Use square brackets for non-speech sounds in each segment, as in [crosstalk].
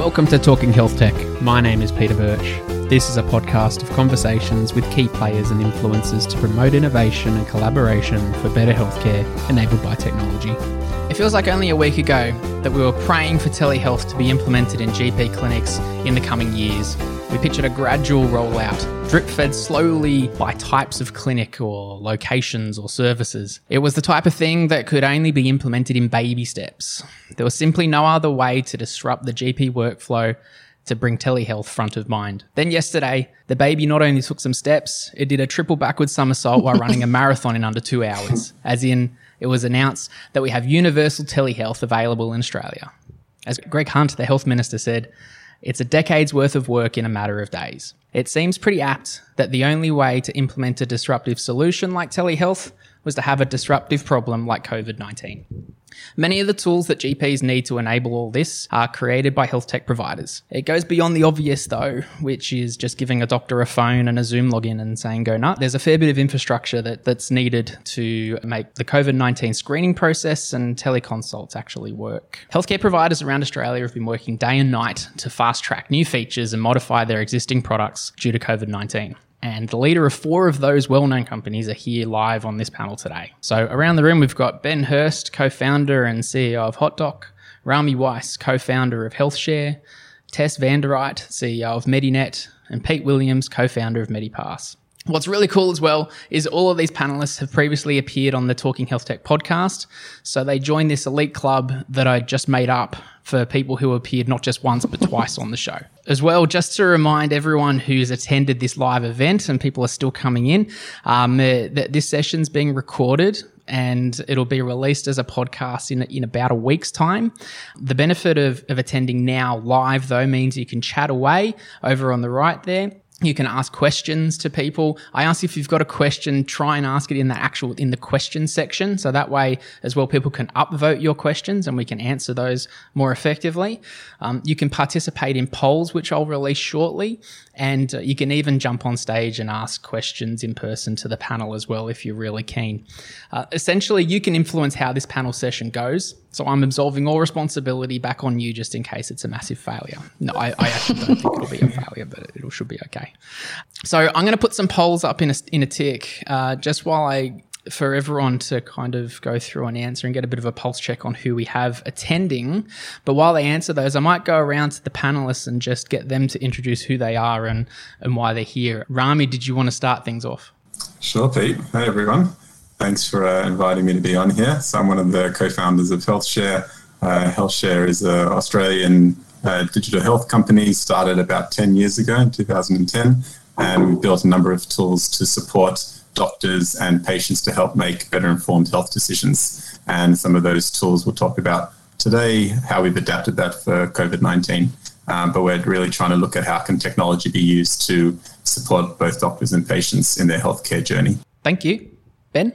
Welcome to Talking Health Tech. My name is Peter Birch. This is a podcast of conversations with key players and influencers to promote innovation and collaboration for better healthcare enabled by technology. Feels like only a week ago that we were praying for telehealth to be implemented in GP clinics in the coming years. We pictured a gradual rollout, drip fed slowly by types of clinic or locations or services. It was the type of thing that could only be implemented in baby steps. There was simply no other way to disrupt the GP workflow to bring telehealth front of mind. Then yesterday, the baby not only took some steps, it did a triple backward somersault while running a marathon in under two hours. As in, it was announced that we have universal telehealth available in Australia. As Greg Hunt, the health minister, said, it's a decade's worth of work in a matter of days. It seems pretty apt that the only way to implement a disruptive solution like telehealth was to have a disruptive problem like COVID 19. Many of the tools that GPs need to enable all this are created by health tech providers. It goes beyond the obvious though, which is just giving a doctor a phone and a Zoom login and saying go nut. There's a fair bit of infrastructure that, that's needed to make the COVID-19 screening process and teleconsults actually work. Healthcare providers around Australia have been working day and night to fast track new features and modify their existing products due to COVID-19. And the leader of four of those well known companies are here live on this panel today. So, around the room, we've got Ben Hurst, co founder and CEO of HotDoc, Rami Weiss, co founder of HealthShare, Tess Vandereit, CEO of Medinet, and Pete Williams, co founder of Medipass. What's really cool as well is all of these panelists have previously appeared on the Talking Health Tech podcast. So they joined this elite club that I just made up for people who appeared not just once but twice on the show. As well, just to remind everyone who's attended this live event and people are still coming in, um, uh, that this session's being recorded and it'll be released as a podcast in, in about a week's time. The benefit of, of attending now live, though, means you can chat away over on the right there. You can ask questions to people. I ask if you've got a question, try and ask it in the actual, in the question section. So that way as well, people can upvote your questions and we can answer those more effectively. Um, you can participate in polls, which I'll release shortly. And uh, you can even jump on stage and ask questions in person to the panel as well if you're really keen. Uh, essentially, you can influence how this panel session goes. So I'm absolving all responsibility back on you just in case it's a massive failure. No, I, I actually don't think it'll be a failure, but it should be okay. So I'm going to put some polls up in a, in a tick uh, just while I for everyone to kind of go through and answer and get a bit of a pulse check on who we have attending. But while they answer those, I might go around to the panelists and just get them to introduce who they are and, and why they're here. Rami, did you want to start things off? Sure, Pete. Hey, everyone. Thanks for uh, inviting me to be on here. So I'm one of the co-founders of HealthShare. Uh, HealthShare is an Australian uh, digital health company started about 10 years ago in 2010, and we built a number of tools to support doctors and patients to help make better informed health decisions. And some of those tools we'll talk about today, how we've adapted that for COVID-19. Um, but we're really trying to look at how can technology be used to support both doctors and patients in their healthcare journey. Thank you. Ben?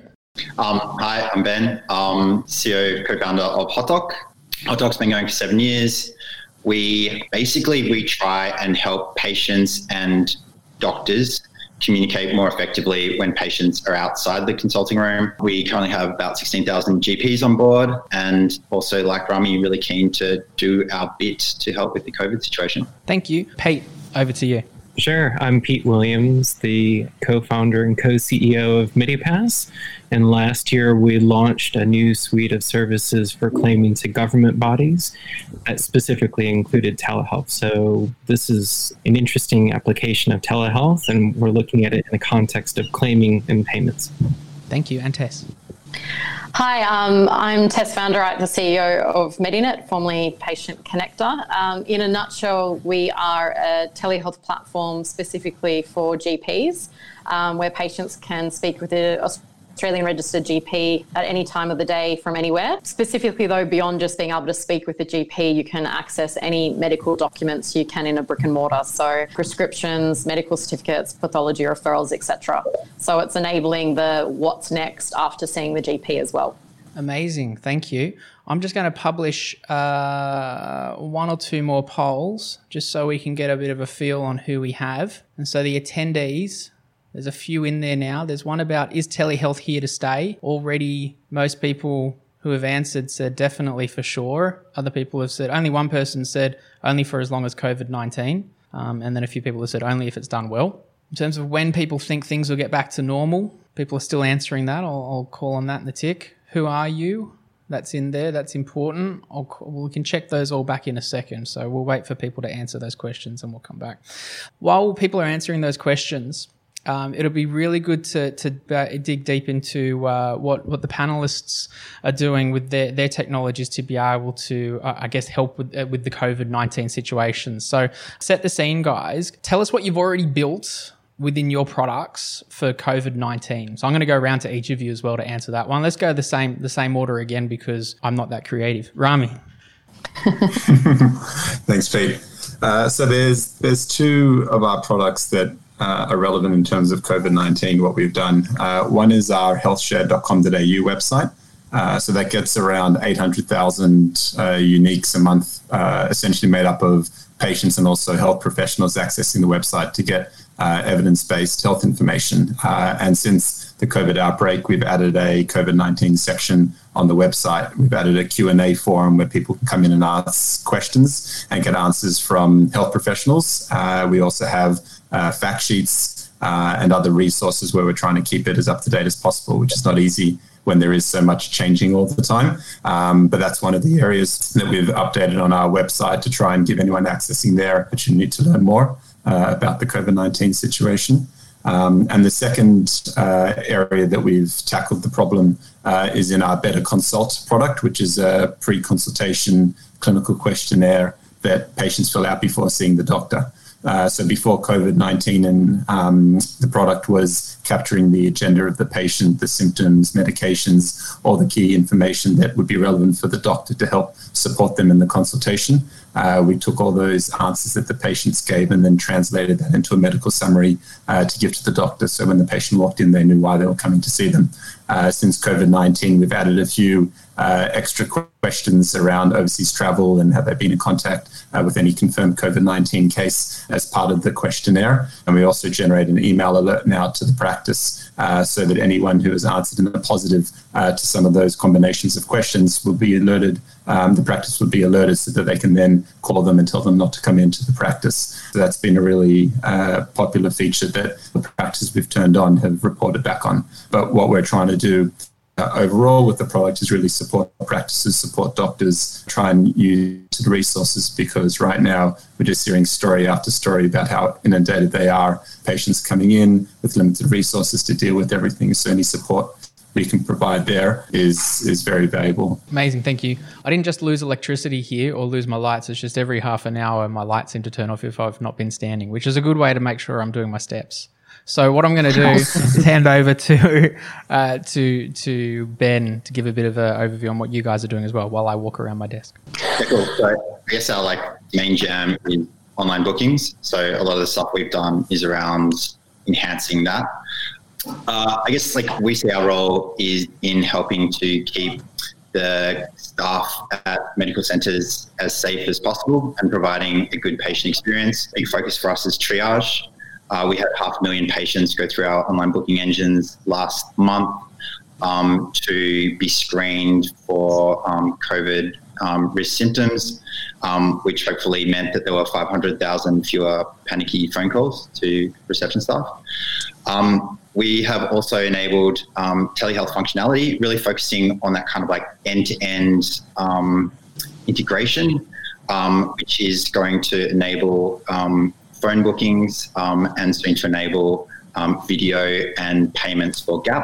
Um, hi, I'm Ben, um, CEO, co-founder of HotDoc. HotDoc's been going for seven years. We basically we try and help patients and doctors communicate more effectively when patients are outside the consulting room. We currently have about 16,000 GPs on board and also like Rami, really keen to do our bit to help with the COVID situation. Thank you. Pete, over to you. Sure. I'm Pete Williams, the co founder and co CEO of Medipass. And last year, we launched a new suite of services for claiming to government bodies that specifically included telehealth. So, this is an interesting application of telehealth, and we're looking at it in the context of claiming and payments. Thank you. And Tess. Hi, um, I'm Tess van der Vandereit, the CEO of Medinet, formerly Patient Connector. Um, in a nutshell, we are a telehealth platform specifically for GPs um, where patients can speak with a Australian registered GP at any time of the day from anywhere. Specifically, though, beyond just being able to speak with the GP, you can access any medical documents you can in a brick and mortar. So, prescriptions, medical certificates, pathology referrals, etc. So, it's enabling the what's next after seeing the GP as well. Amazing. Thank you. I'm just going to publish uh, one or two more polls just so we can get a bit of a feel on who we have. And so the attendees there's a few in there now. There's one about is telehealth here to stay? Already, most people who have answered said definitely for sure. Other people have said only one person said only for as long as COVID 19. Um, and then a few people have said only if it's done well. In terms of when people think things will get back to normal, people are still answering that. I'll, I'll call on that in the tick. Who are you? That's in there. That's important. We can check those all back in a second. So we'll wait for people to answer those questions and we'll come back. While people are answering those questions, um, it'll be really good to, to uh, dig deep into uh, what, what the panelists are doing with their, their technologies to be able to, uh, I guess, help with, uh, with the COVID 19 situation. So, set the scene, guys. Tell us what you've already built within your products for COVID nineteen. So I'm going to go around to each of you as well to answer that one. Let's go the same the same order again because I'm not that creative. Rami. [laughs] Thanks, Pete. Uh, so there's there's two of our products that uh, are relevant in terms of COVID nineteen. What we've done. Uh, one is our healthshare.com.au website. Uh, so that gets around 800,000 uh, uniques a month, uh, essentially made up of patients and also health professionals accessing the website to get uh, evidence-based health information. And since the COVID outbreak, we've added a COVID-19 section on the website. We've added a Q&A forum where people can come in and ask questions and get answers from health professionals. Uh, we also have uh, fact sheets uh, and other resources where we're trying to keep it as up to date as possible, which is not easy when there is so much changing all the time. Um, but that's one of the areas that we've updated on our website to try and give anyone accessing there opportunity to learn more uh, about the COVID 19 situation. Um, and the second uh, area that we've tackled the problem uh, is in our Better Consult product, which is a pre consultation clinical questionnaire that patients fill out before seeing the doctor. Uh, so before COVID 19, and um, the product was capturing the agenda of the patient, the symptoms, medications, all the key information that would be relevant for the doctor to help support them in the consultation. Uh, we took all those answers that the patients gave and then translated that into a medical summary uh, to give to the doctor. So when the patient walked in, they knew why they were coming to see them. Uh, since COVID 19, we've added a few uh, extra questions around overseas travel and have they been in contact uh, with any confirmed COVID 19 case as part of the questionnaire. And we also generate an email alert now to the practice uh, so that anyone who has answered in a positive uh, to some of those combinations of questions will be alerted. Um, the practice will be alerted so that they can then call them and tell them not to come into the practice. So that's been a really uh, popular feature that the practices we've turned on have reported back on. But what we're trying to do uh, overall with the product is really support practices, support doctors, try and use the resources because right now we're just hearing story after story about how inundated they are. Patients coming in with limited resources to deal with everything. So any support we can provide there is is very valuable. Amazing, thank you. I didn't just lose electricity here or lose my lights. It's just every half an hour my lights seem to turn off if I've not been standing, which is a good way to make sure I'm doing my steps. So what I'm going to do [laughs] is hand over to uh, to to Ben to give a bit of an overview on what you guys are doing as well while I walk around my desk. Yeah, cool. So I guess our like main jam is online bookings. So a lot of the stuff we've done is around enhancing that. Uh, I guess like we see our role is in helping to keep the staff at medical centres as safe as possible and providing a good patient experience. A big focus for us is triage. Uh, we had half a million patients go through our online booking engines last month um, to be screened for um, COVID um, risk symptoms, um, which hopefully meant that there were 500,000 fewer panicky phone calls to reception staff. Um, we have also enabled um, telehealth functionality, really focusing on that kind of like end to end integration, which is going to enable phone bookings um, and soon to enable um, video and payments for GAP.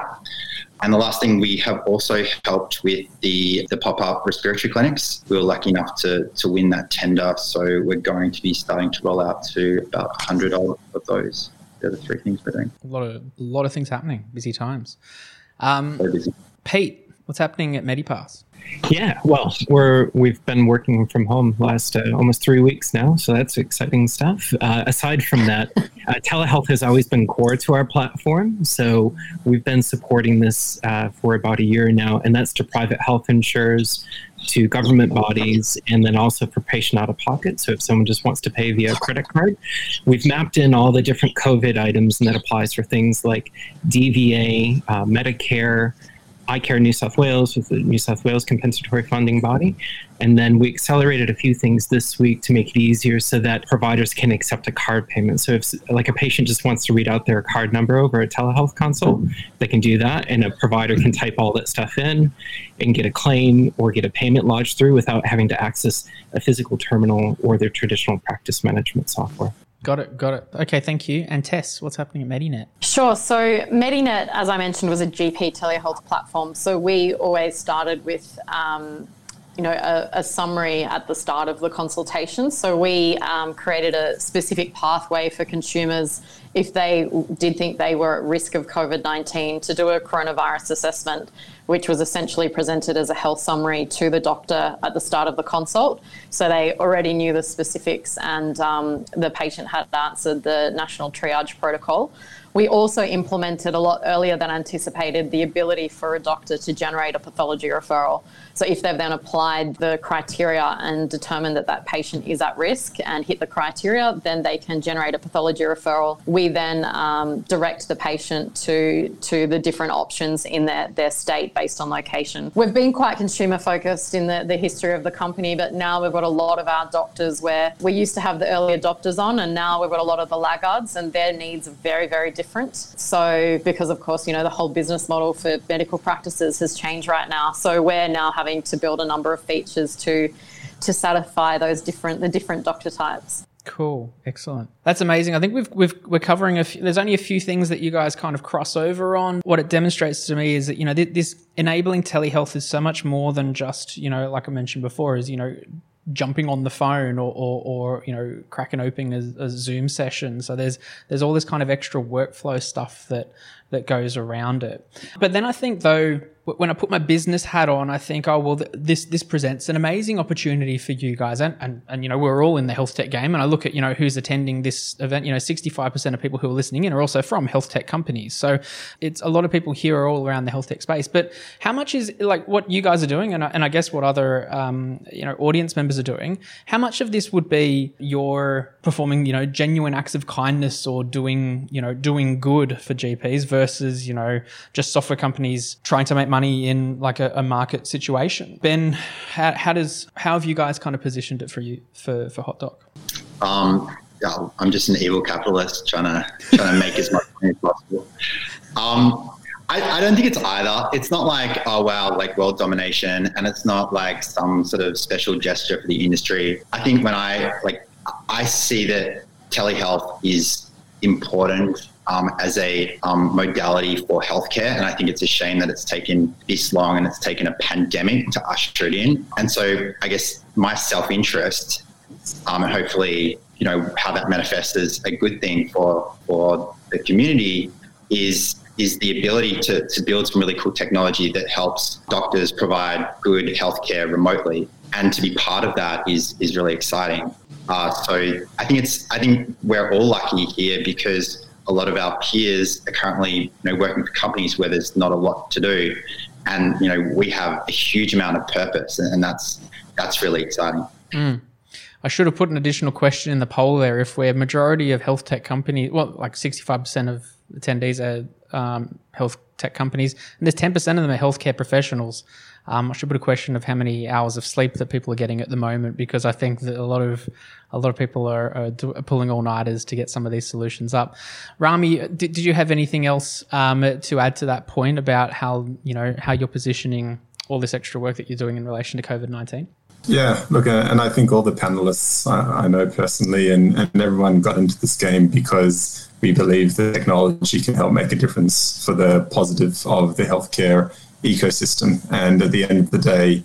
And the last thing, we have also helped with the, the pop up respiratory clinics. We were lucky enough to, to win that tender. So we're going to be starting to roll out to about 100 of, of those. They're the three things we're doing. A lot of, a lot of things happening, busy times. Um, Very busy. Pete, what's happening at Medipass? Yeah, well, we're we've been working from home last uh, almost three weeks now, so that's exciting stuff. Uh, aside from that, uh, telehealth has always been core to our platform, so we've been supporting this uh, for about a year now, and that's to private health insurers, to government bodies, and then also for patient out of pocket. So if someone just wants to pay via credit card, we've mapped in all the different COVID items, and that applies for things like DVA, uh, Medicare iCare New South Wales with the New South Wales compensatory funding body. And then we accelerated a few things this week to make it easier so that providers can accept a card payment. So if like a patient just wants to read out their card number over a telehealth consult, they can do that and a provider can type all that stuff in and get a claim or get a payment lodged through without having to access a physical terminal or their traditional practice management software. Got it, got it. Okay, thank you. And Tess, what's happening at Medinet? Sure. So Medinet, as I mentioned, was a GP telehealth platform. So we always started with um, you know, a, a, summary at the start of the consultation. So we um, created a specific pathway for consumers if they did think they were at risk of COVID 19 to do a coronavirus assessment, which was essentially presented as a health summary to the doctor at the start of the consult. So they already knew the specifics and um, the patient had answered the national triage protocol. We also implemented a lot earlier than anticipated the ability for a doctor to generate a pathology referral. So if they've then applied the criteria and determined that that patient is at risk and hit the criteria, then they can generate a pathology referral. We then um, direct the patient to to the different options in their, their state based on location. We've been quite consumer focused in the, the history of the company, but now we've got a lot of our doctors where we used to have the early adopters on, and now we've got a lot of the laggards, and their needs are very, very different. So because of course, you know, the whole business model for medical practices has changed right now. So we're now having to build a number of features to to satisfy those different the different doctor types. Cool, excellent. That's amazing. I think we've, we've we're covering a. Few, there's only a few things that you guys kind of cross over on. What it demonstrates to me is that you know this enabling telehealth is so much more than just you know like I mentioned before is you know jumping on the phone or, or, or you know cracking open a, a, Zoom session. So there's there's all this kind of extra workflow stuff that that goes around it. But then I think though when I put my business hat on, I think, oh well, this this presents an amazing opportunity for you guys, and and, and you know we're all in the health tech game, and I look at you know who's attending this event. You know, sixty five percent of people who are listening in are also from health tech companies, so it's a lot of people here are all around the health tech space. But how much is like what you guys are doing, and and I guess what other um, you know audience members are doing? How much of this would be your performing you know genuine acts of kindness or doing you know doing good for GPs versus you know just software companies trying to make money in like a, a market situation. Ben, how, how, does how have you guys kind of positioned it for you for for HotDoc? Um, yeah, I'm just an evil capitalist trying to trying to make as much money as possible. Um, I, I, don't think it's either. It's not like oh wow, like world domination, and it's not like some sort of special gesture for the industry. I think when I like, I see that telehealth is important um, as a um, modality for healthcare. And I think it's a shame that it's taken this long and it's taken a pandemic to usher it in. And so I guess my self interest um, and hopefully, you know, how that manifests as a good thing for, for the community is is the ability to, to build some really cool technology that helps doctors provide good healthcare remotely. And to be part of that is is really exciting. Uh, so I think it's I think we're all lucky here because a lot of our peers are currently you know, working for companies where there's not a lot to do, and you know we have a huge amount of purpose, and that's that's really exciting. Mm. I should have put an additional question in the poll there. If we're majority of health tech companies, well, like sixty-five percent of attendees are um, health tech companies, and there's ten percent of them are healthcare professionals. Um, I should put a question of how many hours of sleep that people are getting at the moment, because I think that a lot of a lot of people are, are, do, are pulling all nighters to get some of these solutions up. Rami, did, did you have anything else um, to add to that point about how you know how you're positioning all this extra work that you're doing in relation to COVID nineteen? Yeah, look, uh, and I think all the panelists I, I know personally and, and everyone got into this game because we believe the technology can help make a difference for the positive of the healthcare ecosystem. And at the end of the day,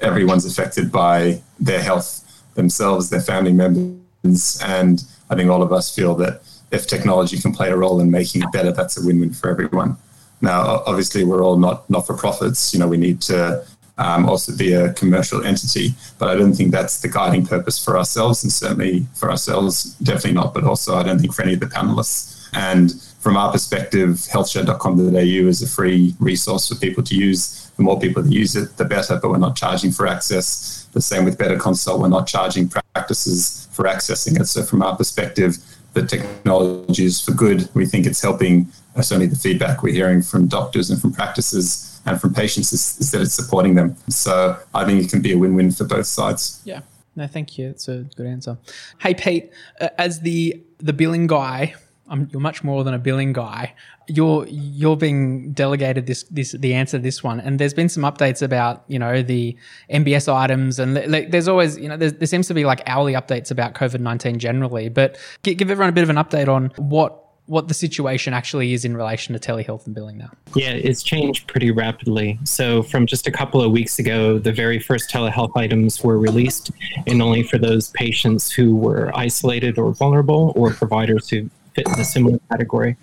everyone's affected by their health themselves, their family members. And I think all of us feel that if technology can play a role in making it better, that's a win win for everyone. Now, obviously, we're all not not for profits. You know, we need to um, also be a commercial entity, but I don't think that's the guiding purpose for ourselves, and certainly for ourselves, definitely not. But also, I don't think for any of the panelists. And from our perspective, healthshare.com.au is a free resource for people to use. The more people that use it, the better, but we're not charging for access. The same with Better Consult, we're not charging practices for accessing it. So, from our perspective, the technology is for good. We think it's helping, certainly the feedback we're hearing from doctors and from practices and from patients is, is that it's supporting them. So I think it can be a win-win for both sides. Yeah. No, thank you. That's a good answer. Hey, Pete, uh, as the the billing guy, um, you're much more than a billing guy. You're you're being delegated this this the answer to this one, and there's been some updates about you know the MBS items, and like, there's always you know there seems to be like hourly updates about COVID nineteen generally. But give everyone a bit of an update on what what the situation actually is in relation to telehealth and billing now. Yeah, it's changed pretty rapidly. So, from just a couple of weeks ago, the very first telehealth items were released, and only for those patients who were isolated or vulnerable, or providers who fit in a similar category.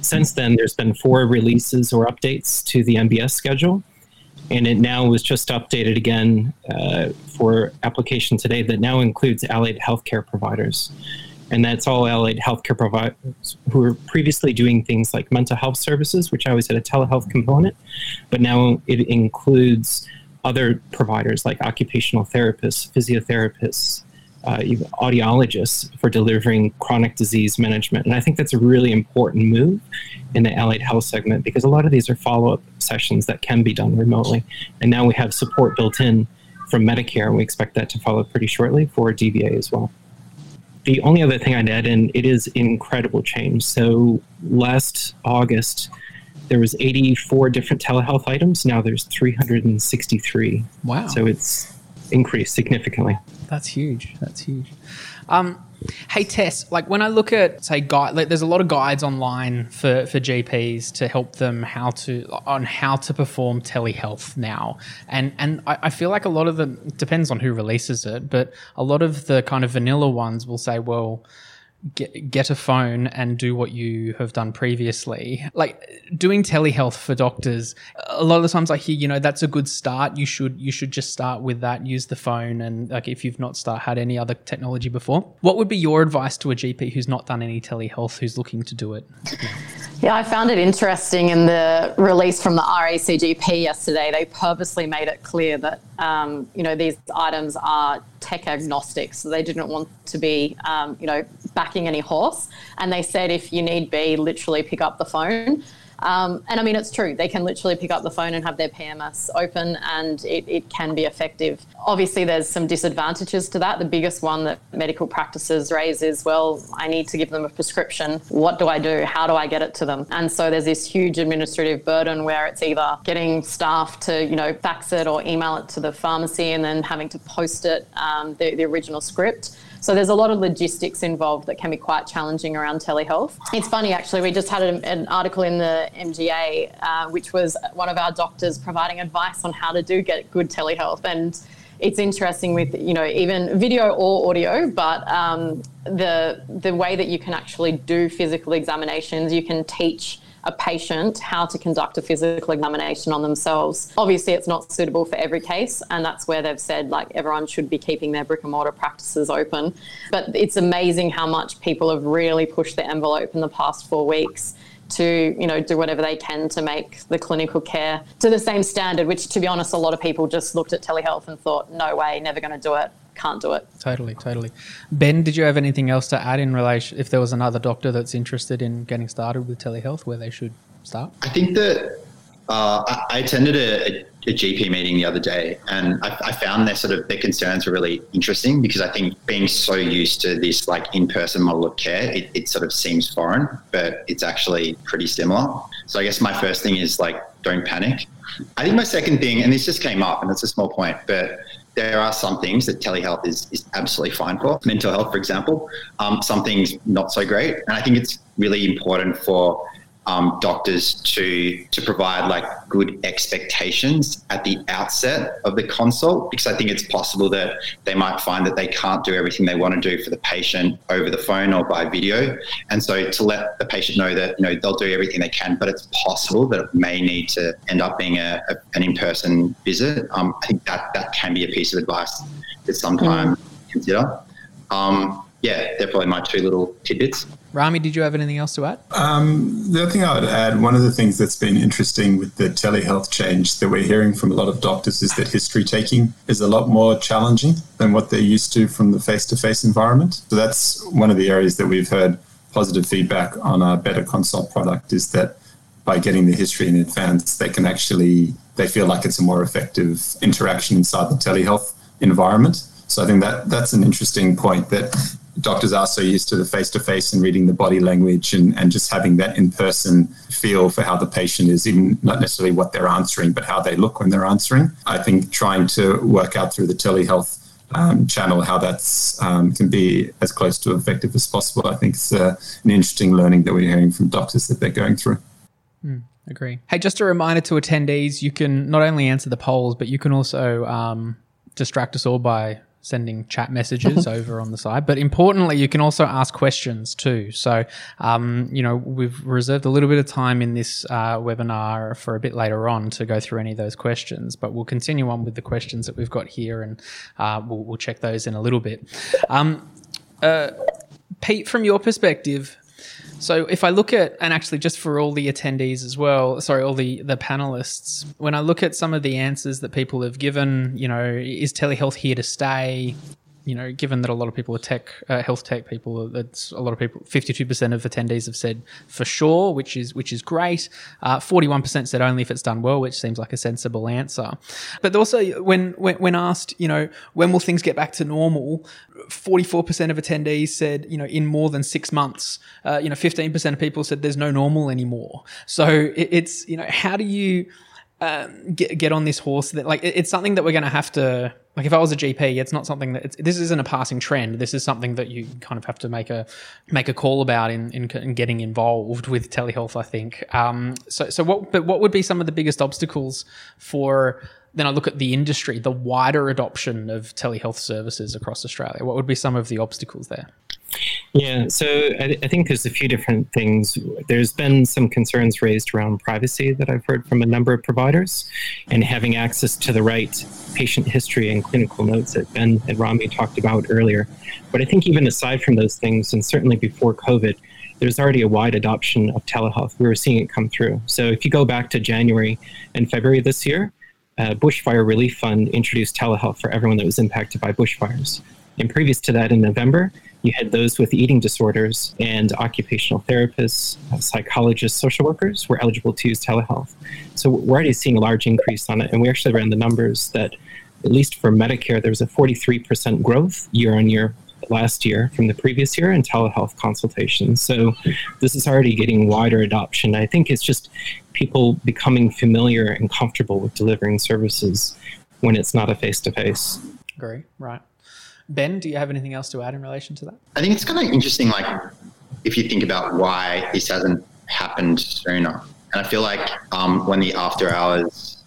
Since then, there's been four releases or updates to the MBS schedule. And it now was just updated again uh, for application today that now includes allied healthcare providers and that's all allied healthcare providers who were previously doing things like mental health services, which always had a telehealth component, but now it includes other providers like occupational therapists, physiotherapists, uh, audiologists for delivering chronic disease management. And I think that's a really important move in the allied health segment because a lot of these are follow up sessions that can be done remotely. And now we have support built in from Medicare, and we expect that to follow pretty shortly for DVA as well the only other thing I'd add, and it is incredible change. So last August, there was 84 different telehealth items. Now there's 363. Wow! So it's increased significantly. That's huge. That's huge. Um, Hey Tess, like when I look at say guide, like there's a lot of guides online for for GPs to help them how to on how to perform telehealth now, and and I, I feel like a lot of them depends on who releases it, but a lot of the kind of vanilla ones will say, well, get, get a phone and do what you have done previously. Like doing telehealth for doctors, a lot of the times I hear, you know, that's a good start. You should you should just start with that. Use the phone, and like if you've not start had any other technology before, what would be your advice to a GP who's not done any telehealth, who's looking to do it? Yeah, I found it interesting in the release from the RACGP yesterday. They purposely made it clear that um, you know these items are tech agnostic, so they didn't want to be um, you know backing any horse. And they said if you need be, literally pick up the phone. Um, and I mean, it's true. They can literally pick up the phone and have their PMS open, and it, it can be effective. Obviously, there's some disadvantages to that. The biggest one that medical practices raise is well, I need to give them a prescription. What do I do? How do I get it to them? And so there's this huge administrative burden where it's either getting staff to, you know, fax it or email it to the pharmacy and then having to post it, um, the, the original script so there's a lot of logistics involved that can be quite challenging around telehealth. It's funny, actually, we just had an article in the MJA, uh, which was one of our doctors providing advice on how to do get good telehealth. And it's interesting with you know even video or audio, but um, the the way that you can actually do physical examinations, you can teach a patient how to conduct a physical examination on themselves. Obviously, it's not suitable for every case, and that's where they've said like everyone should be keeping their brick and mortar practices open. But it's amazing how much people have really pushed the envelope in the past four weeks to you know do whatever they can to make the clinical care to the same standard which to be honest a lot of people just looked at telehealth and thought no way never going to do it can't do it. Totally, totally. Ben, did you have anything else to add in relation if there was another doctor that's interested in getting started with telehealth, where they should start? I think that uh, I attended a, a, GP meeting the other day, and I, I, found their sort of their concerns were really interesting because I think being so used to this like in-person model of care, it, it sort of seems foreign, but it's actually pretty similar. So I guess my first thing is like don't panic. I think my second thing, and this just came up, and it's a small point, but there are some things that telehealth is, is absolutely fine for. Mental health, for example, um, some things not so great. And I think it's really important for um, doctors to to provide like good expectations at the outset of the consult because I think it's possible that they might find that they can't do everything they want to do for the patient over the phone or by video, and so to let the patient know that you know they'll do everything they can, but it's possible that it may need to end up being a, a an in person visit. Um, I think that that can be a piece of advice that sometimes mm. consider. Um, yeah, they're probably my two little tidbits. Rami, did you have anything else to add? Um, the other thing I would add, one of the things that's been interesting with the telehealth change that we're hearing from a lot of doctors is that history taking is a lot more challenging than what they're used to from the face to face environment. So that's one of the areas that we've heard positive feedback on our Better Consult product is that by getting the history in advance, they can actually they feel like it's a more effective interaction inside the telehealth environment. So I think that that's an interesting point that doctors are so used to the face to face and reading the body language and, and just having that in person feel for how the patient is, even not necessarily what they're answering, but how they look when they're answering. I think trying to work out through the telehealth um, channel how that's um, can be as close to effective as possible. I think it's uh, an interesting learning that we're hearing from doctors that they're going through. Mm, agree. Hey, just a reminder to attendees: you can not only answer the polls, but you can also um, distract us all by sending chat messages [laughs] over on the side. But importantly, you can also ask questions too. So, um, you know, we've reserved a little bit of time in this uh, webinar for a bit later on to go through any of those questions. But we'll continue on with the questions that we've got here, and uh, we'll, we'll, check those in a little bit. Um, uh, Pete, from your perspective, so if I look at, and actually just for all the attendees as well, sorry, all the, the panelists, when I look at some of the answers that people have given, you know, is telehealth here to stay? You know, given that a lot of people are tech, uh, health tech people, that's a lot of people. Fifty-two percent of attendees have said for sure, which is which is great. Uh, forty-one percent said only if it's done well, which seems like a sensible answer. But also, when when, when asked, you know, when will things get back to normal? Forty-four percent of attendees said, you know, in more than six months. Uh, you know, fifteen percent of people said there's no normal anymore. So it, it's you know, how do you um, get get on this horse that like it, it's something that we're going to have to like if I was a GP, it's not something that this isn't a passing trend. This is something that you kind of have to make a make a call about in, in, in getting involved with telehealth. I think. Um, so so what but what would be some of the biggest obstacles for then I look at the industry, the wider adoption of telehealth services across Australia. What would be some of the obstacles there? Yeah, so I, I, think there's a few different things. There's been some concerns raised around privacy that I've heard from a number of providers and having access to the right patient history and clinical notes that Ben and Rami talked about earlier. But I think even aside from those things, and certainly before COVID, there's already a wide adoption of telehealth. We were seeing it come through. So if you go back to January and February this year, uh, Bushfire Relief Fund introduced telehealth for everyone that was impacted by bushfires. And previous to that, in November, you had those with eating disorders and occupational therapists, uh, psychologists, social workers were eligible to use telehealth. So we're already seeing a large increase on it. And we actually ran the numbers that, at least for Medicare, there was a 43% growth year on year last year from the previous year in telehealth consultations. So this is already getting wider adoption. I think it's just people becoming familiar and comfortable with delivering services when it's not a face to face. Great, right. Ben, do you have anything else to add in relation to that? I think it's kind of interesting, like if you think about why this hasn't happened sooner. And I feel like um, when the after hours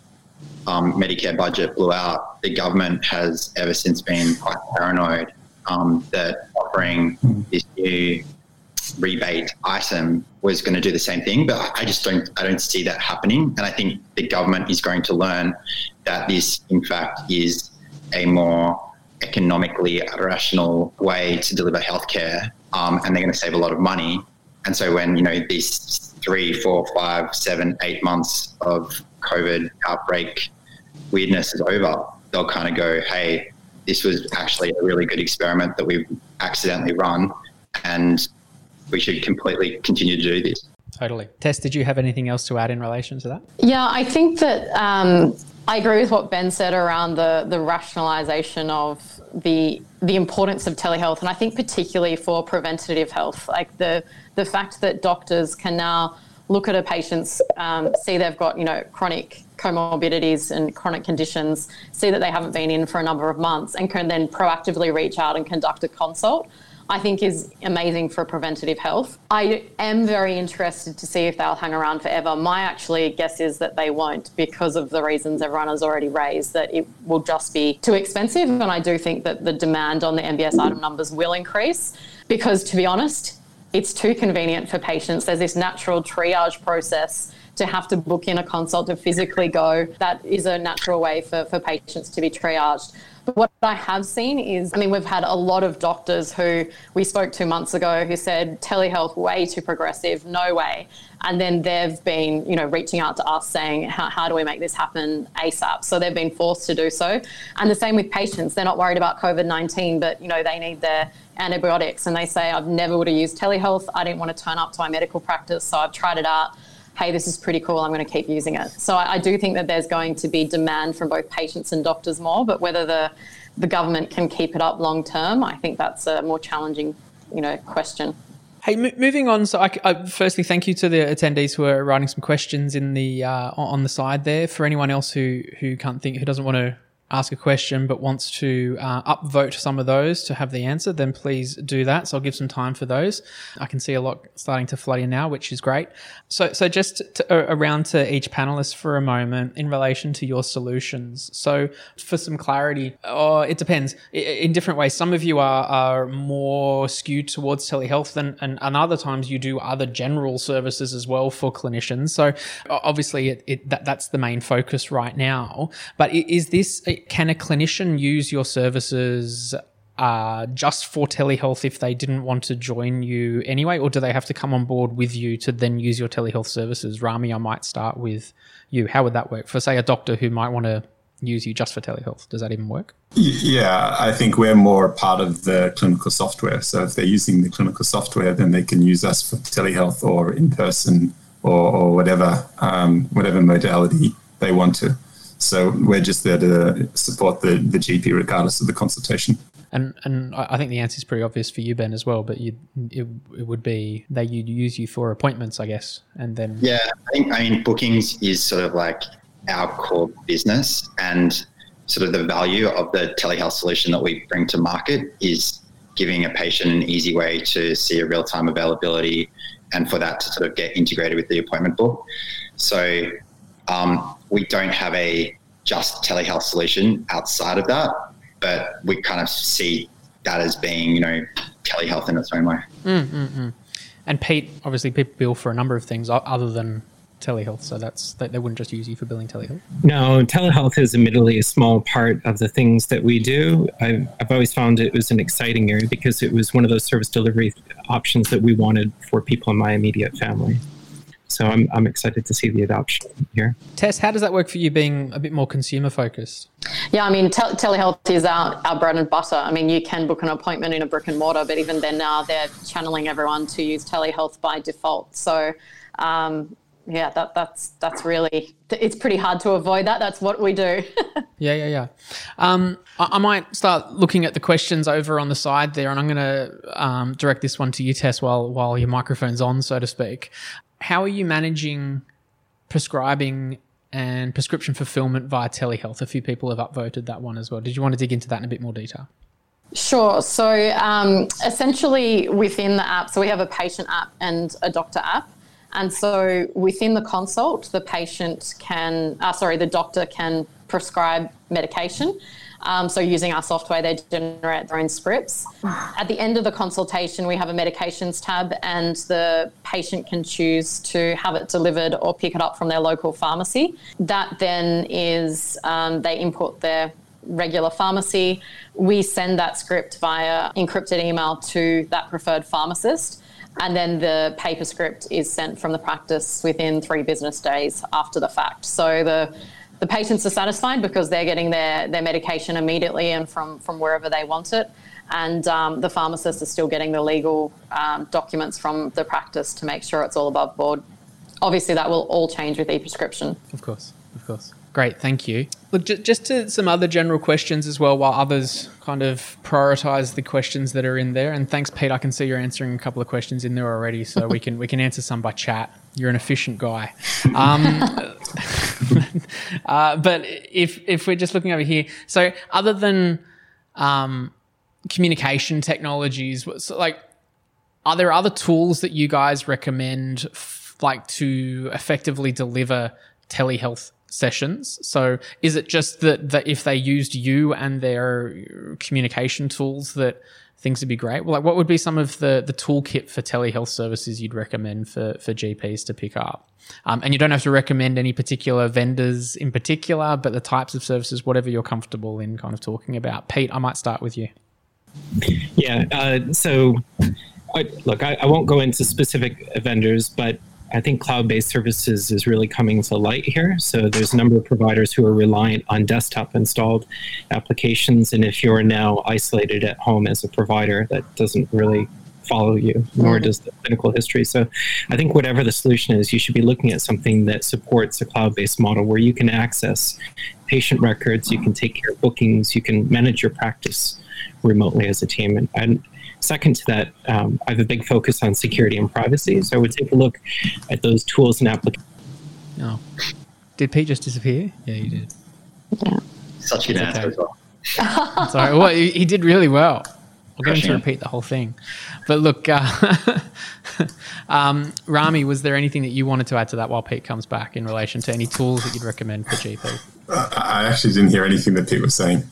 um, Medicare budget blew out, the government has ever since been quite paranoid um, that offering this new rebate item was going to do the same thing. But I just don't, I don't see that happening. And I think the government is going to learn that this, in fact, is a more economically rational way to deliver healthcare, um, and they're going to save a lot of money. And so when you know these three, four, five, seven, eight months of COVID outbreak weirdness is over, they'll kind of go, "Hey, this was actually a really good experiment that we've accidentally run, and we should completely continue to do this." Totally. Tess, did you have anything else to add in relation to that? Yeah, I think that um, I agree with what Ben said around the the rationalization of the the importance of telehealth, and I think particularly for preventative health, like the the fact that doctors can now look at a patient's um, see they've got you know chronic comorbidities and chronic conditions, see that they haven't been in for a number of months, and can then proactively reach out and conduct a consult. I think is amazing for preventative health. I am very interested to see if they'll hang around forever. My actually guess is that they won't because of the reasons everyone has already raised that it will just be too expensive. And I do think that the demand on the MBS item numbers will increase because, to be honest, it's too convenient for patients. There's this natural triage process to have to book in a consult to physically go. That is a natural way for, for patients to be triaged. What I have seen is, I mean, we've had a lot of doctors who we spoke to months ago who said telehealth way too progressive, no way. And then they've been, you know, reaching out to us saying, how, how do we make this happen ASAP? So they've been forced to do so. And the same with patients. They're not worried about COVID 19, but, you know, they need their antibiotics and they say, I've never would have used telehealth. I didn't want to turn up to my medical practice, so I've tried it out hey, this is pretty cool, I'm going to keep using it. So I, I do think that there's going to be demand from both patients and doctors more, but whether the the government can keep it up long term, I think that's a more challenging, you know, question. Hey, m- moving on. So, I, I, firstly, thank you to the attendees who are writing some questions in the uh, on the side there. For anyone else who who can't think, who doesn't want to ask a question but wants to uh, upvote some of those to have the answer, then please do that. So I'll give some time for those. I can see a lot starting to flood in now, which is great. So, so just to, uh, around to each panelist for a moment in relation to your solutions. So, for some clarity, oh, it depends in different ways. Some of you are, are more skewed towards telehealth, and, and, and other times you do other general services as well for clinicians. So, obviously, it, it that, that's the main focus right now. But is this can a clinician use your services uh, just for telehealth if they didn't want to join you anyway, or do they have to come on board with you to then use your telehealth services? Rami, I might start with you. How would that work for, say, a doctor who might want to use you just for telehealth? Does that even work? Yeah, I think we're more part of the clinical software. So if they're using the clinical software, then they can use us for telehealth or in person or, or whatever um, whatever modality they want to. So we're just there to support the, the GP regardless of the consultation. And and I think the answer is pretty obvious for you, Ben, as well. But you, it, it would be they would use you for appointments, I guess, and then yeah, I think I mean bookings is sort of like our core business, and sort of the value of the telehealth solution that we bring to market is giving a patient an easy way to see a real time availability, and for that to sort of get integrated with the appointment book. So um, we don't have a just telehealth solution outside of that, but we kind of see that as being, you know, telehealth in its own way. Mm-hmm. And Pete, obviously, people bill for a number of things other than telehealth, so that's they, they wouldn't just use you for billing telehealth. No, telehealth is admittedly a small part of the things that we do. I've, I've always found it was an exciting area because it was one of those service delivery options that we wanted for people in my immediate family. So I'm, I'm excited to see the adoption here. Tess, how does that work for you being a bit more consumer focused? Yeah, I mean, telehealth is our, our bread and butter. I mean, you can book an appointment in a brick and mortar, but even then now they're channeling everyone to use telehealth by default. So, um, yeah, that, that's that's really it's pretty hard to avoid that. That's what we do. [laughs] yeah, yeah, yeah. Um, I, I, might start looking at the questions over on the side there, and I'm going to um, direct this one to you, Tess, while while your microphone's on, so to speak how are you managing prescribing and prescription fulfillment via telehealth? A few people have upvoted that one as well. Did you want to dig into that in a bit more detail? Sure. So um, essentially, within the app, so we have a patient app and a doctor app. And so within the consult, the patient can, uh, sorry, the doctor can prescribe medication. Um, so using our software, they generate their own scripts. At the end of the consultation, we have a medications tab, and the patient can choose to have it delivered or pick it up from their local pharmacy. That then is um, they input their regular pharmacy. We send that script via encrypted email to that preferred pharmacist. And then the paper script is sent from the practice within three business days after the fact. So the the patients are satisfied because they're getting their, their medication immediately and from, from wherever they want it. And um, the pharmacists are still getting the legal um, documents from the practice to make sure it's all above board. Obviously, that will all change with e prescription. Of course, of course. Great, thank you. Look, just to some other general questions as well, while others kind of prioritize the questions that are in there. And thanks, Pete. I can see you're answering a couple of questions in there already, so we can we can answer some by chat. You're an efficient guy. Um, [laughs] uh, but if if we're just looking over here, so other than um, communication technologies, so like, are there other tools that you guys recommend, f- like to effectively deliver telehealth sessions. So is it just that, that if they used you and their communication tools that things would be great? Well, like what would be some of the, the toolkit for telehealth services you'd recommend for, for GPs to pick up? Um, and you don't have to recommend any particular vendors in particular, but the types of services, whatever you're comfortable in kind of talking about. Pete, I might start with you. Yeah. Uh, so, I, look, I, I, won't go into specific vendors, but I think cloud based services is really coming to light here. So there's a number of providers who are reliant on desktop installed applications. And if you're now isolated at home as a provider, that doesn't really follow you, nor mm-hmm. does the clinical history. So I think whatever the solution is, you should be looking at something that supports a cloud based model where you can access patient records, you can take care of bookings, you can manage your practice remotely as a team. And, and second to that, um, I have a big focus on security and privacy. So I would take a look at those tools and applications. Oh. Did Pete just disappear? Yeah, he did. Yeah. Such an answer as well. Sorry, well, he, he, did really well. We'll get him to repeat the whole thing. But look, uh, [laughs] um, Rami, was there anything that you wanted to add to that while Pete comes back in relation to any tools that you'd recommend for GP? Uh, I actually didn't hear anything that Pete was saying.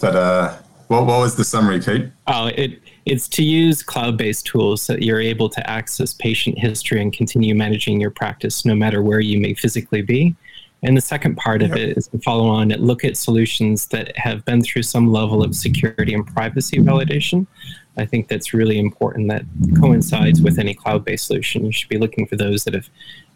But uh, what, what was the summary, Pete? Oh, it, it's to use cloud-based tools that you're able to access patient history and continue managing your practice no matter where you may physically be. And the second part of it is to follow on and look at solutions that have been through some level of security and privacy validation. I think that's really important that coincides with any cloud based solution. You should be looking for those that have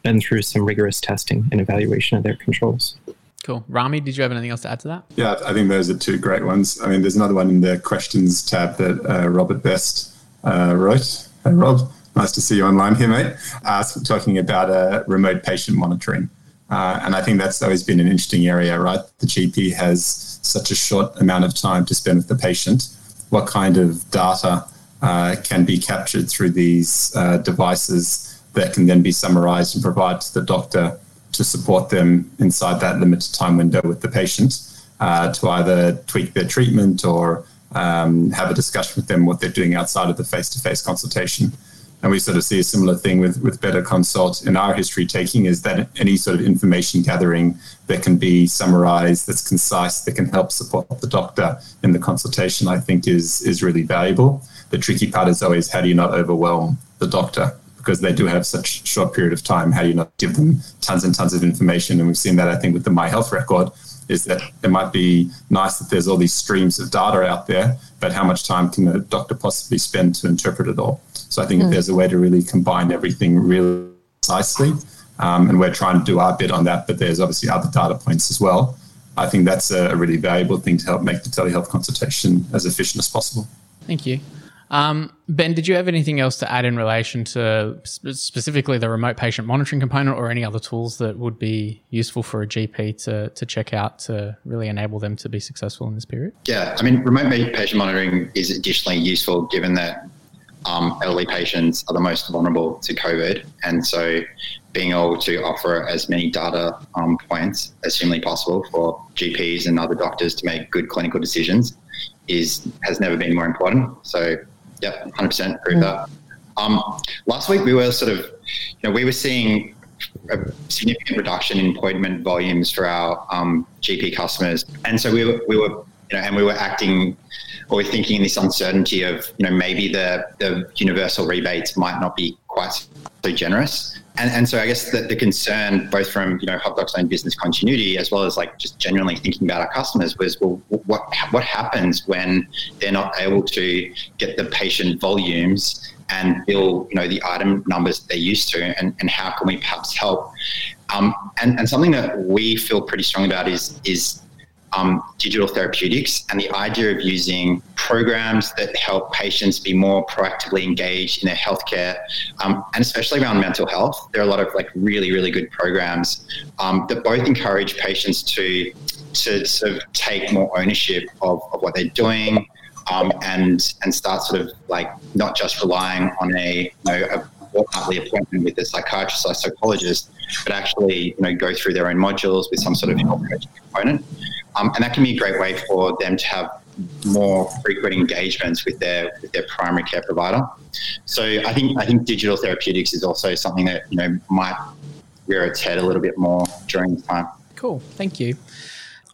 been through some rigorous testing and evaluation of their controls. Cool. Rami, did you have anything else to add to that? Yeah, I think those are two great ones. I mean, there's another one in the questions tab that uh, Robert Best uh, wrote. Hey, Rob, nice to see you online here, mate. Uh, talking about uh, remote patient monitoring. Uh, and I think that's always been an interesting area, right? The GP has such a short amount of time to spend with the patient. What kind of data uh, can be captured through these devices that can then be summarized and provided to the doctor to support them inside that limited time window with the patient uh, to either tweak their treatment or um, have a discussion with them what they're doing outside of the face to face consultation? and we sort of see a similar thing with, with Better Consult in our history taking is that any sort of information gathering that can be summarized, that's concise, that can help support the doctor in the consultation, I think is, is really valuable. The tricky part is always how do you not overwhelm the doctor? Because they do have such short period of time. How do you not give them tons and tons of information? And we've seen that, I think, with the My Health record, is that it might be nice that there's all these streams of data out there, but how much time can the doctor possibly spend to interpret it all? So I think mm. there's a way to really combine everything really precisely, um, and we're trying to do our bit on that. But there's obviously other data points as well. I think that's a really valuable thing to help make the telehealth consultation as efficient as possible. Thank you. Um, ben, did you have anything else to add in relation to specifically the remote patient monitoring component or any other tools that would be useful for a GP to, to check out to really enable them to be successful in this period? Yeah, I mean, remote patient monitoring is additionally useful given that um, elderly patients are the most vulnerable to COVID. And so being able to offer as many data um, points as humanly possible for GPs and other doctors to make good clinical decisions is has never been more important. So yeah, 100% agree with that. Um, last week we were sort of, you know, we were seeing a significant reduction in appointment volumes for our um, GP customers, and so we were, we were, you know, and we were acting or we're thinking in this uncertainty of, you know, maybe the the universal rebates might not be quite so generous. And, and so I guess that the concern, both from you know HotDoc's own business continuity as well as like just genuinely thinking about our customers, was well, what what happens when they're not able to get the patient volumes and bill you know the item numbers they're used to, and, and how can we perhaps help? Um, and, and something that we feel pretty strong about is is um, digital therapeutics and the idea of using programs that help patients be more proactively engaged in their healthcare, um, and especially around mental health. There are a lot of like really, really good programs um, that both encourage patients to to sort of take more ownership of, of what they're doing. Um, and and start sort of like not just relying on a you know a fortnightly appointment with a psychiatrist or psychologist, but actually you know go through their own modules with some sort of health coaching component. Um, and that can be a great way for them to have more frequent engagements with their with their primary care provider. So I think I think digital therapeutics is also something that you know might rear its head a little bit more during this time. Cool, thank you.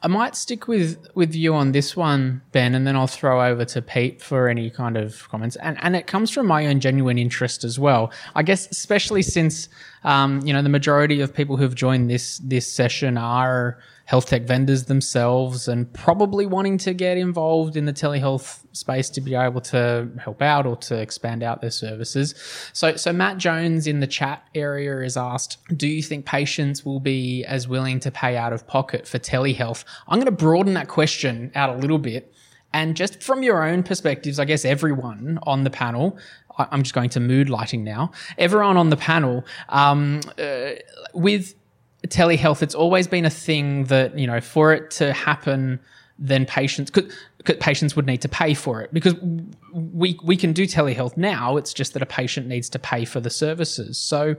I might stick with with you on this one, Ben, and then I'll throw over to Pete for any kind of comments. And and it comes from my own genuine interest as well. I guess especially since um, you know the majority of people who've joined this this session are health tech vendors themselves and probably wanting to get involved in the telehealth space to be able to help out or to expand out their services. So, so Matt Jones in the chat area is asked, do you think patients will be as willing to pay out of pocket for telehealth? I'm going to broaden that question out a little bit And just from your own perspectives, I guess everyone on the panel, I'm just going to mood lighting now. Everyone on the panel, um, uh, with telehealth, it's always been a thing that, you know, for it to happen, then patients could, patients would need to pay for it because we we can do telehealth now. It's just that a patient needs to pay for the services. So,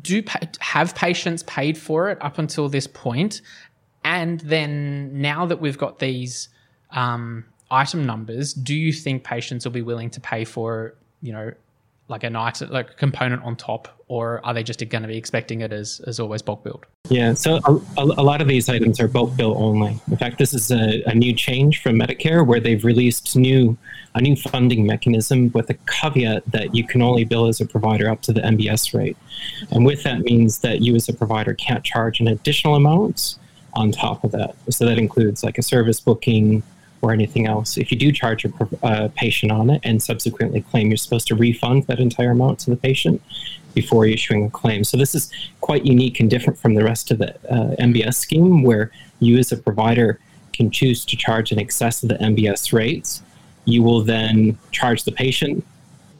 do have patients paid for it up until this point, and then now that we've got these um, item numbers, do you think patients will be willing to pay for you know like a nice like component on top or are they just going to be expecting it as, as always bulk billed yeah so a, a, lot of these items are bulk bill only. In fact this is a, a, new change from medicare where they've released new a new funding mechanism with a caveat that you can only bill as a provider up to the mbs rate. And with that means that you as a provider can't charge an additional amount on top of that. So that includes like a service booking or anything else. If you do charge a uh, patient on it and subsequently claim, you're supposed to refund that entire amount to the patient before issuing a claim. So this is quite unique and different from the rest of the uh, MBS scheme, where you as a provider can choose to charge in excess of the MBS rates. You will then charge the patient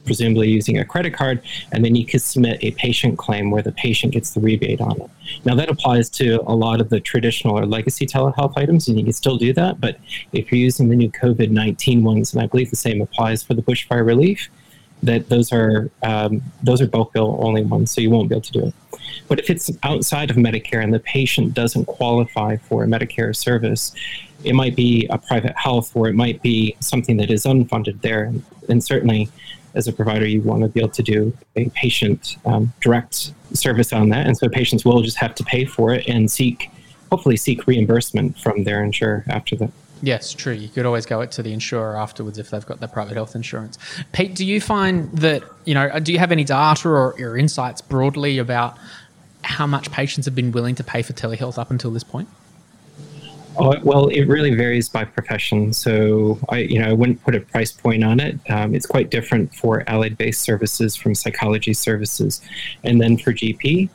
presumably using a credit card, and then you can submit a patient claim where the patient gets the rebate on it. Now, that applies to a lot of the traditional or legacy telehealth items, and you can still do that. But if you're using the new COVID 19 ones, and I believe the same applies for the bushfire relief, that those are um, those are bulk bill only ones, so you won't be able to do it. But if it's outside of Medicare and the patient doesn't qualify for a Medicare service, it might be a private health or it might be something that is unfunded there. And, and certainly as a provider, you want to be able to do a patient um, direct service on that. And so patients will just have to pay for it and seek, hopefully, seek reimbursement from their insurer after that. Yes, true. You could always go it to the insurer afterwards if they've got their private health insurance. Pete, do you find that, you know, do you have any data or, or insights broadly about how much patients have been willing to pay for telehealth up until this point? Oh, well, it really varies by profession. So I, you know, I wouldn't put a price point on it. Um, it's quite different for allied-based services from psychology services, and then for GP.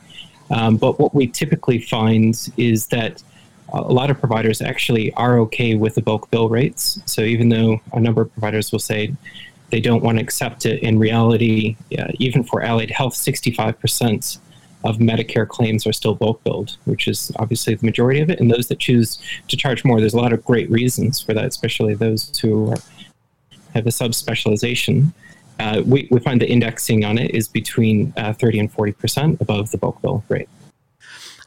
Um, but what we typically find is that a lot of providers actually are okay with the bulk bill rates. So even though a number of providers will say they don't want to accept it, in reality, even for allied health, 65% of Medicare claims are still bulk billed, which is obviously the majority of it. And those that choose to charge more, there's a lot of great reasons for that, especially those who are, have a subspecialization. Uh, we, we find the indexing on it is between uh, 30 and 40% above the bulk bill rate.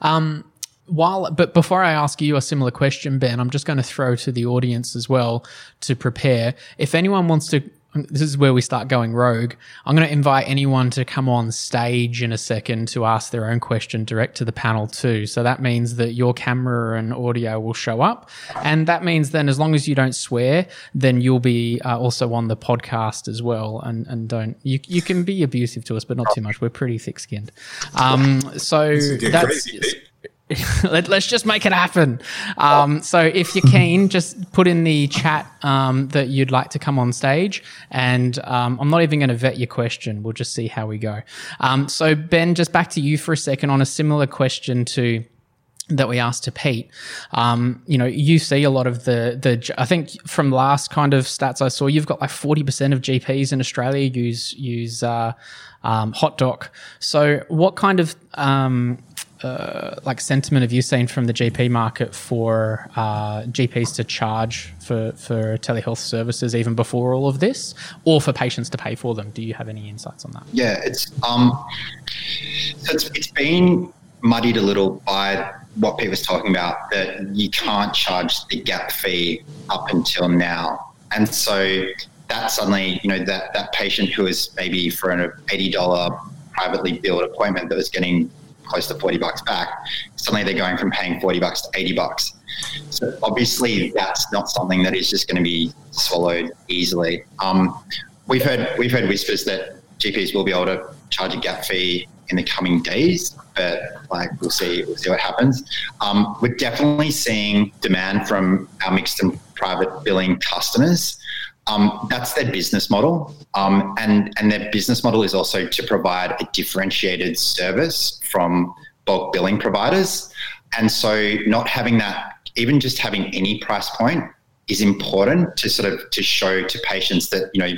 Um, while but before I ask you a similar question, Ben, I'm just going to throw to the audience as well to prepare. If anyone wants to this is where we start going rogue. I'm going to invite anyone to come on stage in a second to ask their own question direct to the panel too. So that means that your camera and audio will show up. And that means then as long as you don't swear, then you'll be uh, also on the podcast as well. And, and don't, you, you can be abusive to us, but not too much. We're pretty thick skinned. Um, so that's, crazy, [laughs] Let, us just make it happen. Um, so if you're keen, just put in the chat um, that you'd like to come on stage, and um, I'm not even going to vet your question. We'll just see how we go. Um, so Ben, just back to you for a second on a similar question to that we asked to Pete. Um, you know, you see a lot of the the. I think from last kind of stats I saw, you've got like forty percent of GPs in Australia use use uh, um, HotDoc. So, what kind of um, uh, like sentiment have you seen from the GP market for uh, GPs to charge for for telehealth services even before all of this, or for patients to pay for them? Do you have any insights on that? Yeah, it's um, so it's, it's been muddied a little by what Pete was talking about that you can't charge the gap fee up until now, and so that suddenly you know that that patient who is maybe for an eighty dollar privately billed appointment that was getting close to 40 bucks back, suddenly they're going from paying 40 bucks to 80 bucks. So obviously that's not something that is just going to be swallowed easily. Um, we've heard we've heard whispers that GPs will be able to charge a gap fee in the coming days, but like we'll see we'll see what happens. Um, we're definitely seeing demand from our mixed and private billing customers um, that's their business model. Um, and, and their business model is also to provide a differentiated service from bulk billing providers. And so, not having that, even just having any price point, is important to sort of to show to patients that you know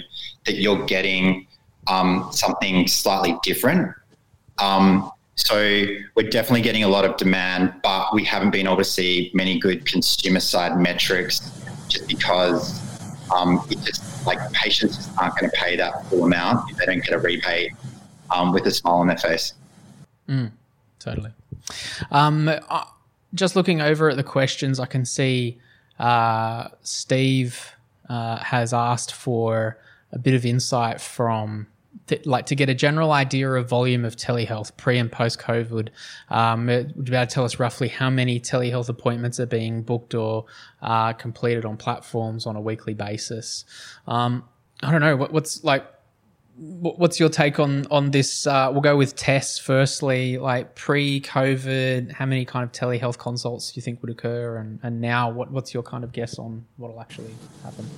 that you're getting um, something slightly different. Um, so we're definitely getting a lot of demand, but we haven't been able to see many good consumer side metrics just because um, it just like patients aren't going to pay that full amount if they don't get a rebate um, with a smile on their face. Mm, totally. Um, uh, just looking over at the questions, I can see uh, Steve uh, has asked for a bit of insight from like to get a general idea of volume of telehealth pre and post COVID. Um, would you be able to tell us roughly how many telehealth appointments are being booked or uh, completed on platforms on a weekly basis? Um, I don't know what, what's like. What's your take on on this? Uh, we'll go with Tess firstly. Like pre-COVID, how many kind of telehealth consults do you think would occur, and, and now what, what's your kind of guess on what will actually happen?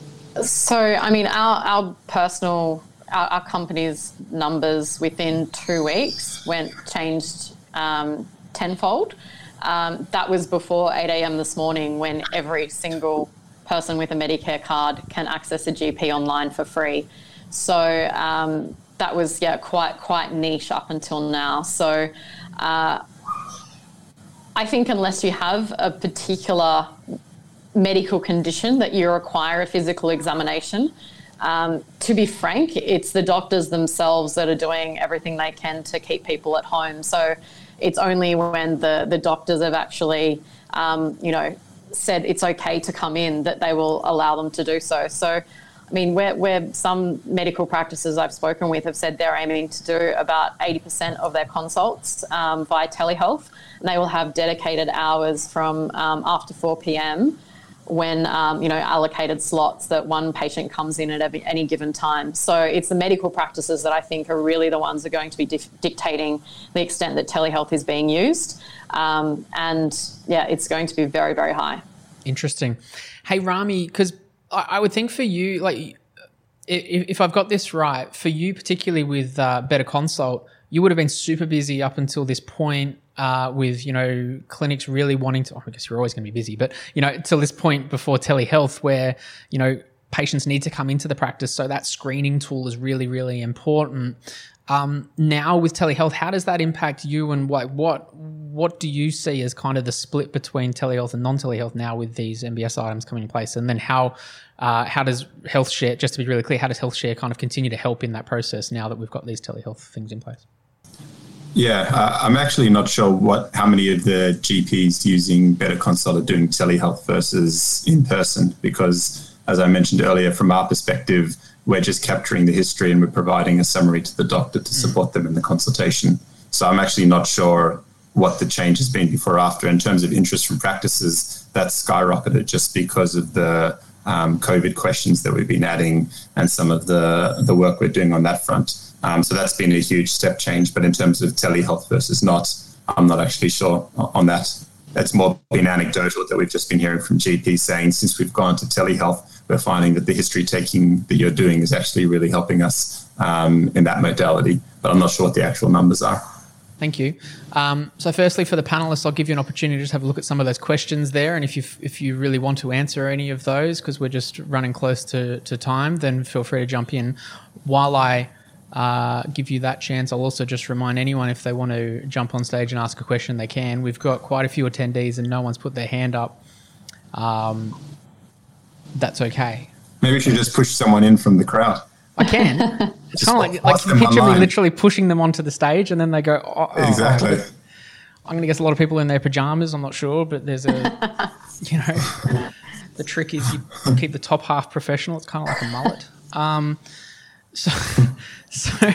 So, I mean, our our personal our, our company's numbers within two weeks went changed um, tenfold. Um, that was before 8 a.m. this morning when every single person with a Medicare card can access a GP online for free. So um, that was yeah quite quite niche up until now. So uh, I think unless you have a particular medical condition that you require a physical examination, um, to be frank, it's the doctors themselves that are doing everything they can to keep people at home. So it's only when the, the doctors have actually, um, you know, said it's okay to come in that they will allow them to do so. So, I mean, where, where some medical practices I've spoken with have said they're aiming to do about 80% of their consults um, via telehealth, and they will have dedicated hours from um, after 4 p.m when um, you know allocated slots that one patient comes in at any given time. So it's the medical practices that I think are really the ones that are going to be dif- dictating the extent that telehealth is being used, um, and yeah, it's going to be very very high. Interesting. Hey Rami, because I, I, would think for you, like if, if, I've got this right, for you particularly with uh, Better Consult, you would have been super busy up until this point uh, with you know clinics really wanting to. Oh, I guess you're always going to be busy, but you know till this point before telehealth, where you know patients need to come into the practice, so that screening tool is really really important. Um, now with telehealth, how does that impact you, and what what what do you see as kind of the split between telehealth and non-telehealth now with these MBS items coming in place, and then how uh, how does HealthShare, just to be really clear, how does HealthShare kind of continue to help in that process now that we've got these telehealth things in place? Yeah, uh, I'm actually not sure what how many of the GPs using Better Consult are doing telehealth versus in person because, as I mentioned earlier, from our perspective, we're just capturing the history and we're providing a summary to the doctor to support them in the consultation. So I'm actually not sure what the change has been before or after in terms of interest from practices. That's skyrocketed just because of the um, COVID questions that we've been adding and some of the the work we're doing on that front. Um, so that's been a huge step change. But in terms of telehealth versus not, I'm not actually sure on that. That's more been anecdotal that we've just been hearing from GPs saying since we've gone to telehealth, we're finding that the history taking that you're doing is actually really helping us um, in that modality. But I'm not sure what the actual numbers are. Thank you. Um, so, firstly, for the panelists, I'll give you an opportunity to just have a look at some of those questions there, and if you if you really want to answer any of those, because we're just running close to, to time, then feel free to jump in. While I uh, give you that chance. I'll also just remind anyone if they want to jump on stage and ask a question, they can. We've got quite a few attendees and no one's put their hand up. Um, that's okay. Maybe you should just push someone in from the crowd. I can. [laughs] It's kind of like, like you picture me literally pushing them onto the stage and then they go, oh, oh exactly. Oh. I'm going to guess a lot of people in their pajamas. I'm not sure, but there's a, [laughs] you know, the trick is you keep the top half professional. It's kind of like a mullet. Um, so, [laughs] [laughs] so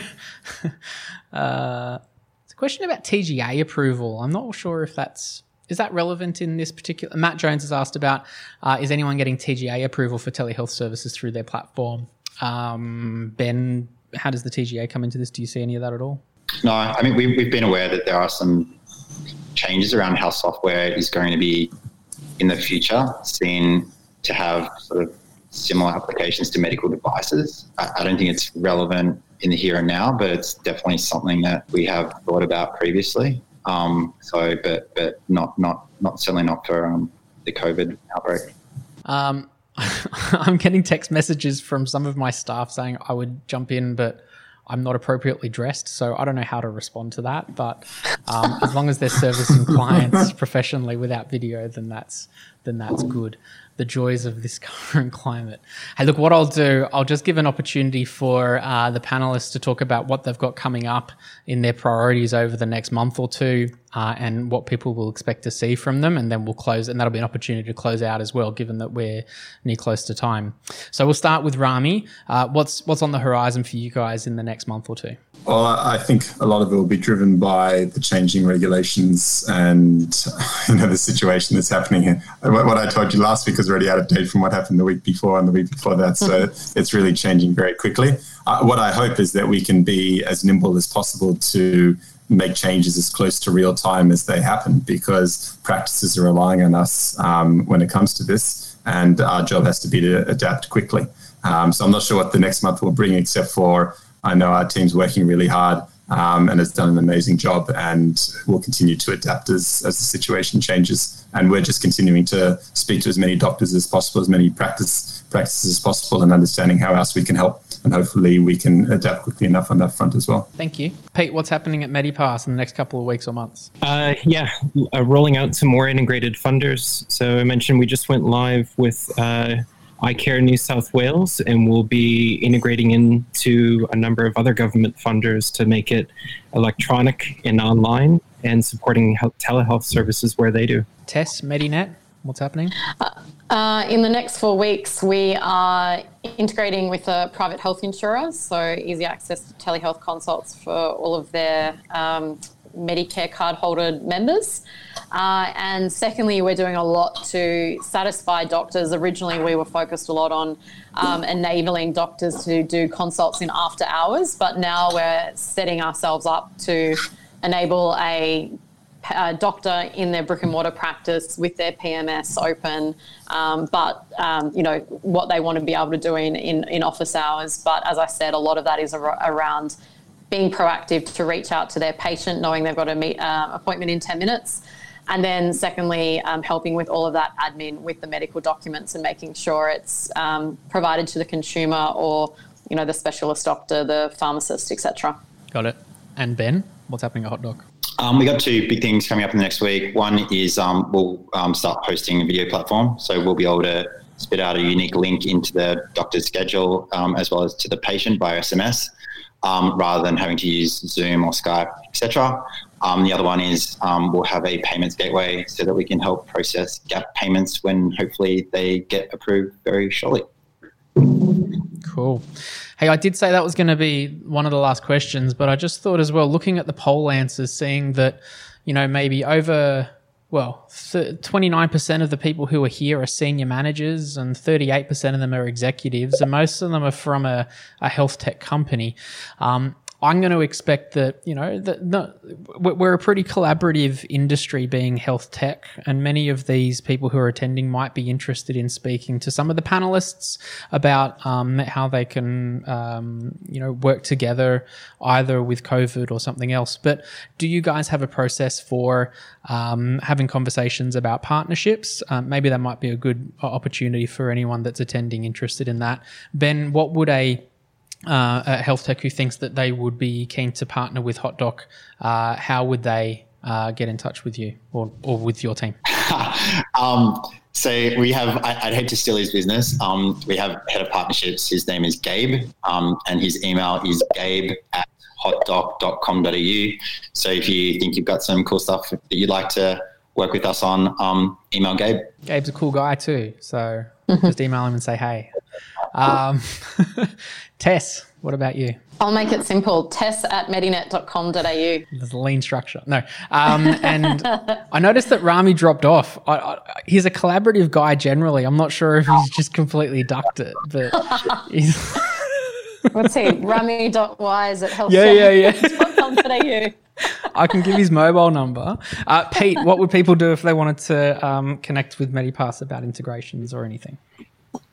uh, a question about TGA approval. I'm not sure if that's is that relevant in this particular. Matt Jones has asked about uh, is anyone getting TGA approval for telehealth services through their platform? Um, ben, how does the TGA come into this? Do you see any of that at all? No, I mean we, we've been aware that there are some changes around how software is going to be in the future seen to have sort of similar applications to medical devices. I, I don't think it's relevant in the here and now, but it's definitely something that we have thought about previously. Um, so, but but not not not certainly not for um, the COVID outbreak. Um, [laughs] I'm getting text messages from some of my staff saying I would jump in, but I'm not appropriately dressed, so I don't know how to respond to that. But um, as long as they're servicing [laughs] clients professionally without video, then that's then that's good the joys of this [laughs] current climate. Hey, look, what I'll do, I'll just give an opportunity for uh, the panelists to talk about what they've got coming up in their priorities over the next month or two uh, and what people will expect to see from them. And then we'll close, and that'll be an opportunity to close out as well, given that we're near close to time. So we'll start with Rami. Uh, what's, what's on the horizon for you guys in the next month or two? Well, I think a lot of it will be driven by the changing regulations and [laughs] you know the situation that's happening here. What I told you last week is already out of date from what happened the week before and the week before that, so it's really changing very quickly. Uh, what I hope is that we can be as nimble as possible to make changes as close to real time as they happen, because practices are relying on us um, when it comes to this, and our job has to be to adapt quickly. Um, so I'm not sure what the next month will bring, except for I know our team's working really hard um, and has done an amazing job and will continue to adapt as, as the situation changes. And we're just continuing to speak to as many doctors as possible, as many practice practices as possible, and understanding how else we can help. And hopefully we can adapt quickly enough on that front as well. Thank you. Pete, what's happening at Medipass in the next couple of weeks or months? Uh, yeah, uh, rolling out some more integrated funders. So I mentioned we just went live with uh, iCare New South Wales, and we'll be integrating into a number of other government funders to make it electronic and online and supporting health, telehealth services where they do. Tess, Medinet, what's happening? Uh, uh, in the next four weeks, we are integrating with a private health insurer, so easy access to telehealth consults for all of their um, Medicare card holder members. Uh, and secondly, we're doing a lot to satisfy doctors. Originally, we were focused a lot on um, enabling doctors to do consults in after hours, but now we're setting ourselves up to enable a, a doctor in their brick and mortar practice with their PMS open, um, but um, you know what they want to be able to do in, in, in office hours. But as I said, a lot of that is ar- around being proactive to reach out to their patient, knowing they've got an meet, uh, appointment in 10 minutes. And then, secondly, um, helping with all of that admin with the medical documents and making sure it's um, provided to the consumer or, you know, the specialist doctor, the pharmacist, etc. Got it. And Ben, what's happening at HotDoc? Um, we got two big things coming up in the next week. One is um, we'll um, start hosting a video platform, so we'll be able to spit out a unique link into the doctor's schedule um, as well as to the patient by SMS um, rather than having to use Zoom or Skype, etc. Um, the other one is um, we'll have a payments gateway so that we can help process gap payments when hopefully they get approved very shortly. Cool. Hey, I did say that was going to be one of the last questions, but I just thought as well, looking at the poll answers, seeing that, you know, maybe over well, 29% of the people who are here are senior managers and 38% of them are executives, and most of them are from a, a health tech company. Um, I'm going to expect that, you know, that no, we're a pretty collaborative industry being health tech, and many of these people who are attending might be interested in speaking to some of the panelists about um, how they can, um, you know, work together either with COVID or something else. But do you guys have a process for um, having conversations about partnerships? Um, maybe that might be a good opportunity for anyone that's attending interested in that. Ben, what would a uh, at health tech who thinks that they would be keen to partner with HotDoc, uh, how would they uh, get in touch with you or, or with your team? [laughs] um, so we have, I, would hate to steal his business. Um, we have head of partnerships. His name is Gabe, um, and his email is gabe at hotdoc.com.au. So if you think you've got some cool stuff that you'd like to work with us on, um, email Gabe. Gabe's a cool guy too. So just email him and say, hey. Um, [laughs] Tess, what about you? I'll make it simple. Tess at medinet.com.au. There's a lean structure. No. Um, and [laughs] I noticed that Rami dropped off. I, I, he's a collaborative guy generally. I'm not sure if he's just completely ducked it, but [laughs] he's. What's he? Rami.wise at health. Yeah, yeah, yeah. I can give his mobile number. Uh, Pete, what would people do if they wanted to um, connect with Medipass about integrations or anything?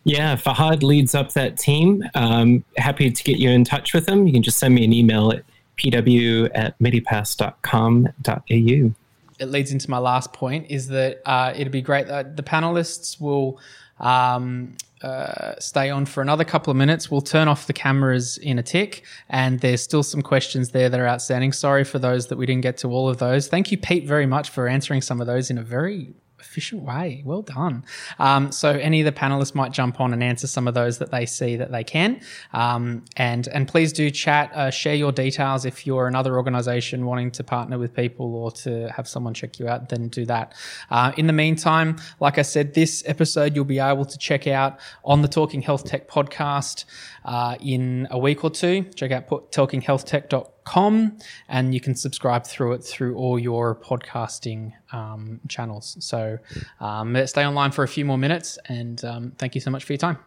Yeah, Fahad leads up that team. Um, happy to get you in touch with him. You can just send me an email at pw at medipass.com.au. It leads into my last point is that uh, it'd be great that the panelists will um, uh, stay on for another couple of minutes. We'll turn off the cameras in a tick, and there's still some questions there that are outstanding. Sorry for those that we didn't get to all of those. Thank you, Pete, very much for answering some of those in a very efficient way. Well done. Um, so any of the panelists might jump on and answer some of those that they see that they can. Um, and and please do chat, uh, share your details if you're another organisation wanting to partner with people or to have someone check you out. Then do that. Uh, in the meantime, like I said, this episode you'll be able to check out on the Talking Health Tech podcast uh, in a week or two. Check out talkinghealthtech.com com, and you can subscribe through it through all your podcasting um, channels. So um, stay online for a few more minutes, and um, thank you so much for your time.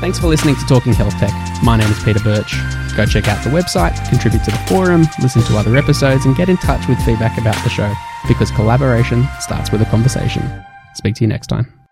Thanks for listening to Talking Health Tech. My name is Peter Birch. Go check out the website, contribute to the forum, listen to other episodes, and get in touch with feedback about the show because collaboration starts with a conversation. Speak to you next time.